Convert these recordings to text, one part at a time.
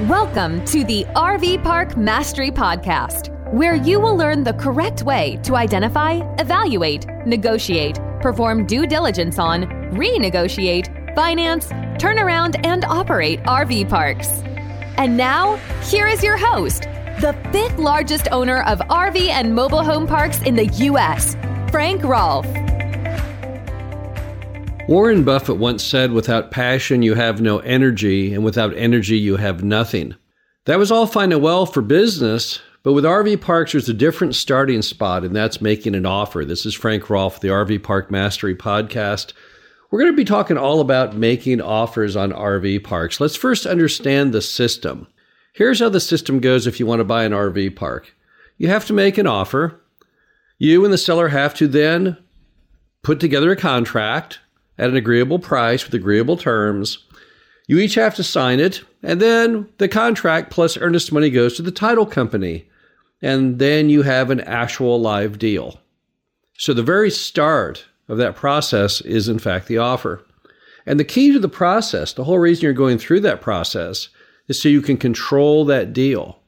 Welcome to the RV Park Mastery Podcast, where you will learn the correct way to identify, evaluate, negotiate, perform due diligence on, renegotiate, finance, turn around, and operate RV parks. And now, here is your host, the fifth largest owner of RV and mobile home parks in the U.S., Frank Rolfe. Warren Buffett once said, Without passion, you have no energy, and without energy, you have nothing. That was all fine and well for business, but with RV parks, there's a different starting spot, and that's making an offer. This is Frank Rolfe, the RV Park Mastery Podcast. We're going to be talking all about making offers on RV parks. Let's first understand the system. Here's how the system goes if you want to buy an RV park you have to make an offer. You and the seller have to then put together a contract at an agreeable price with agreeable terms. You each have to sign it, and then the contract plus earnest money goes to the title company, and then you have an actual live deal. So the very start of that process is, in fact, the offer. And the key to the process, the whole reason you're going through that process, is so you can control that deal.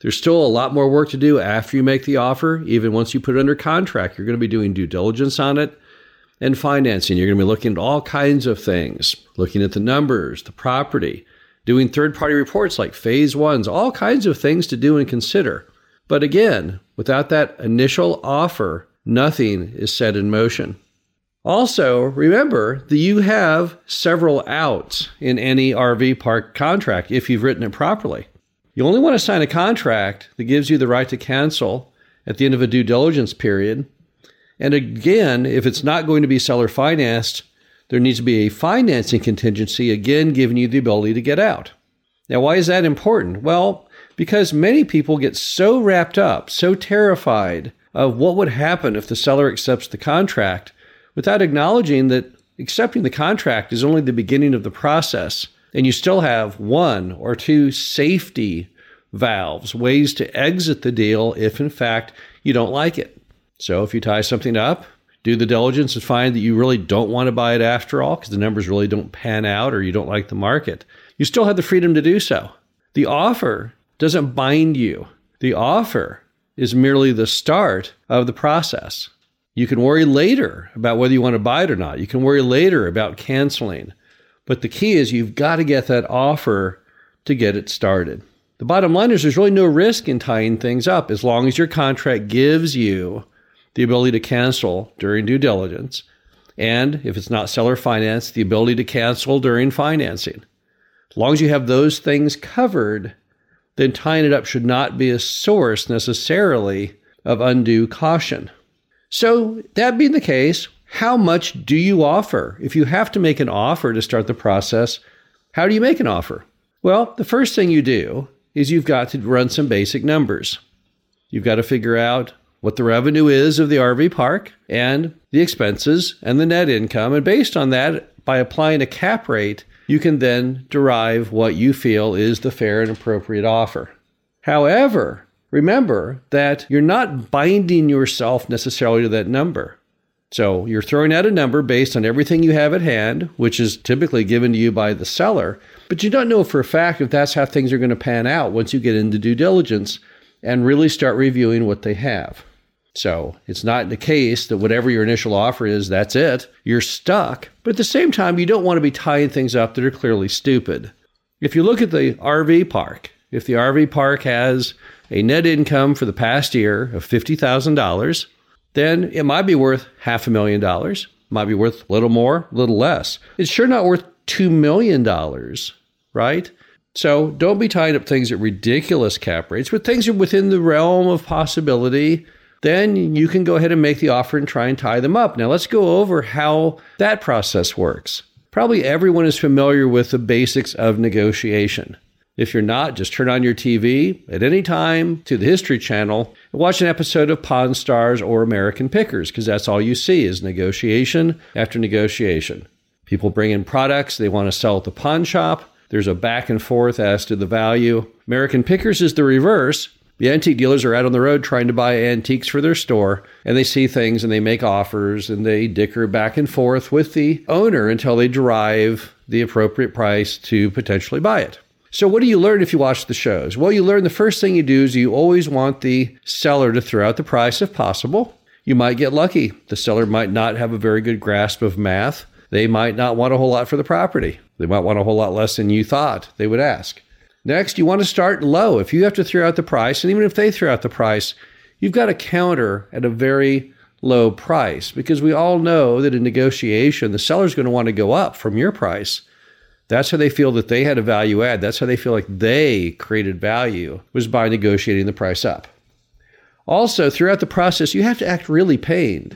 There's still a lot more work to do after you make the offer. Even once you put it under contract, you're going to be doing due diligence on it and financing. You're going to be looking at all kinds of things, looking at the numbers, the property, doing third party reports like phase ones, all kinds of things to do and consider. But again, without that initial offer, nothing is set in motion. Also, remember that you have several outs in any RV park contract if you've written it properly. You only want to sign a contract that gives you the right to cancel at the end of a due diligence period and again, if it's not going to be seller financed, there needs to be a financing contingency, again, giving you the ability to get out. Now, why is that important? Well, because many people get so wrapped up, so terrified of what would happen if the seller accepts the contract without acknowledging that accepting the contract is only the beginning of the process. And you still have one or two safety valves, ways to exit the deal if, in fact, you don't like it. So if you tie something up, do the diligence and find that you really don't want to buy it after all because the numbers really don't pan out or you don't like the market, you still have the freedom to do so. The offer doesn't bind you. The offer is merely the start of the process. You can worry later about whether you want to buy it or not. You can worry later about canceling. But the key is you've got to get that offer to get it started. The bottom line is there's really no risk in tying things up as long as your contract gives you the ability to cancel during due diligence, and if it's not seller finance, the ability to cancel during financing. As long as you have those things covered, then tying it up should not be a source necessarily of undue caution. So, that being the case, how much do you offer? If you have to make an offer to start the process, how do you make an offer? Well, the first thing you do is you've got to run some basic numbers. You've got to figure out what the revenue is of the RV park and the expenses and the net income. And based on that, by applying a cap rate, you can then derive what you feel is the fair and appropriate offer. However, remember that you're not binding yourself necessarily to that number. So you're throwing out a number based on everything you have at hand, which is typically given to you by the seller, but you don't know for a fact if that's how things are going to pan out once you get into due diligence and really start reviewing what they have. So it's not the case that whatever your initial offer is, that's it. You're stuck. But at the same time, you don't want to be tying things up that are clearly stupid. If you look at the RV park, if the RV park has a net income for the past year of $50,000, then it might be worth half a million dollars, might be worth a little more, a little less. It's sure not worth $2 million, right? So don't be tying up things at ridiculous cap rates, but things are within the realm of possibility then you can go ahead and make the offer and try and tie them up. Now, let's go over how that process works. Probably everyone is familiar with the basics of negotiation. If you're not, just turn on your TV at any time to the History Channel and watch an episode of Pawn Stars or American Pickers, because that's all you see is negotiation after negotiation. People bring in products they want to sell at the pawn shop. There's a back and forth as to the value. American Pickers is the reverse. The antique dealers are out on the road trying to buy antiques for their store, and they see things and they make offers and they dicker back and forth with the owner until they derive the appropriate price to potentially buy it. So, what do you learn if you watch the shows? Well, you learn the first thing you do is you always want the seller to throw out the price if possible. You might get lucky. The seller might not have a very good grasp of math. They might not want a whole lot for the property. They might want a whole lot less than you thought they would ask. Next, you want to start low. If you have to throw out the price, and even if they throw out the price, you've got to counter at a very low price because we all know that in negotiation, the seller's going to want to go up from your price. That's how they feel that they had a value add. That's how they feel like they created value was by negotiating the price up. Also, throughout the process, you have to act really pained.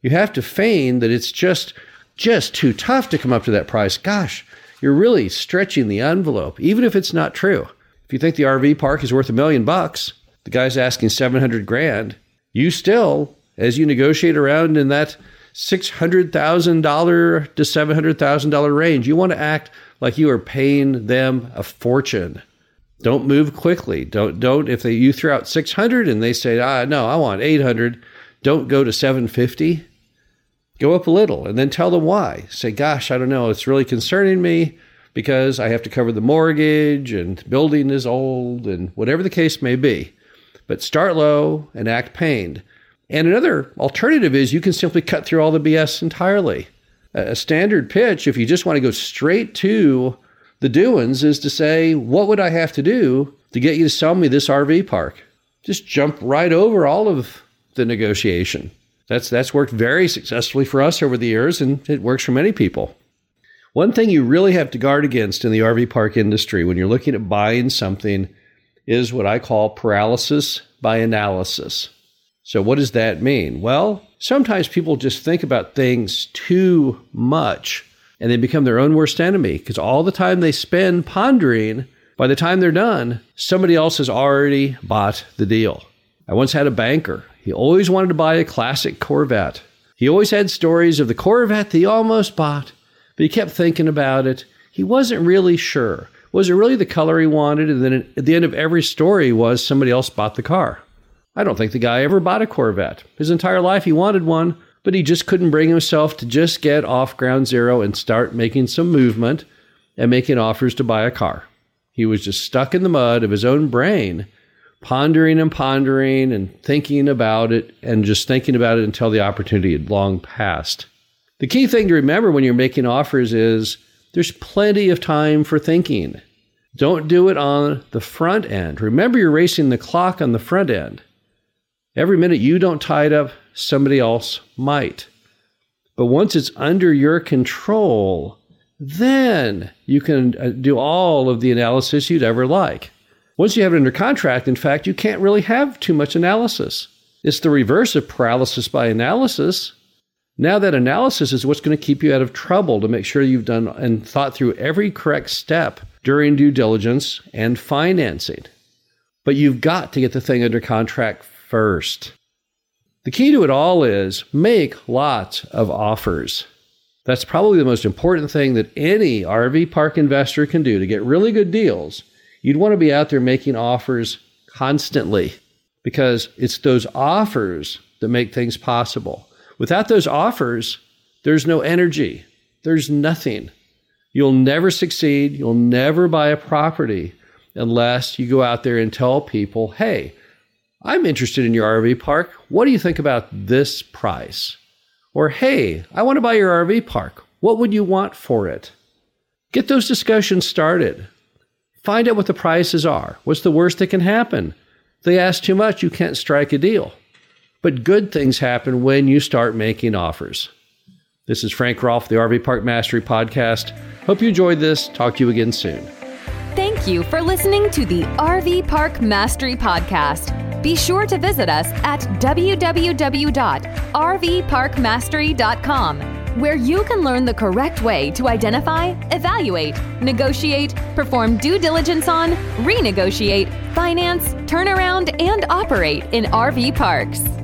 You have to feign that it's just just too tough to come up to that price. Gosh, you're really stretching the envelope, even if it's not true. If you think the RV park is worth a million bucks, the guy's asking 700 grand, you still, as you negotiate around in that $600,000 to $700,000 range, you want to act like you are paying them a fortune. Don't move quickly. Don't don't if they you throw out 600 and they say, "Ah, no, I want 800." Don't go to 750. Go up a little and then tell them why. Say, "Gosh, I don't know, it's really concerning me because I have to cover the mortgage and building is old and whatever the case may be." But start low and act pained. And another alternative is you can simply cut through all the BS entirely. A standard pitch, if you just want to go straight to the doings, is to say, What would I have to do to get you to sell me this RV park? Just jump right over all of the negotiation. That's, that's worked very successfully for us over the years, and it works for many people. One thing you really have to guard against in the RV park industry when you're looking at buying something is what I call paralysis by analysis. So, what does that mean? Well, sometimes people just think about things too much and they become their own worst enemy because all the time they spend pondering, by the time they're done, somebody else has already bought the deal. I once had a banker. He always wanted to buy a classic Corvette. He always had stories of the Corvette he almost bought, but he kept thinking about it. He wasn't really sure. Was it really the color he wanted? And then at the end of every story was somebody else bought the car. I don't think the guy ever bought a Corvette. His entire life he wanted one, but he just couldn't bring himself to just get off ground zero and start making some movement and making offers to buy a car. He was just stuck in the mud of his own brain, pondering and pondering and thinking about it and just thinking about it until the opportunity had long passed. The key thing to remember when you're making offers is there's plenty of time for thinking. Don't do it on the front end. Remember, you're racing the clock on the front end. Every minute you don't tie it up, somebody else might. But once it's under your control, then you can uh, do all of the analysis you'd ever like. Once you have it under contract, in fact, you can't really have too much analysis. It's the reverse of paralysis by analysis. Now, that analysis is what's going to keep you out of trouble to make sure you've done and thought through every correct step during due diligence and financing. But you've got to get the thing under contract first. The key to it all is make lots of offers. That's probably the most important thing that any RV park investor can do to get really good deals. You'd want to be out there making offers constantly because it's those offers that make things possible. Without those offers, there's no energy, there's nothing. You'll never succeed, you'll never buy a property unless you go out there and tell people, hey, I'm interested in your RV park. What do you think about this price? Or, hey, I want to buy your RV park. What would you want for it? Get those discussions started. Find out what the prices are. What's the worst that can happen? They ask too much, you can't strike a deal. But good things happen when you start making offers. This is Frank Rolfe, the RV Park Mastery Podcast. Hope you enjoyed this. Talk to you again soon. Thank you for listening to the RV Park Mastery Podcast. Be sure to visit us at www.rvparkmastery.com, where you can learn the correct way to identify, evaluate, negotiate, perform due diligence on, renegotiate, finance, turn around, and operate in RV parks.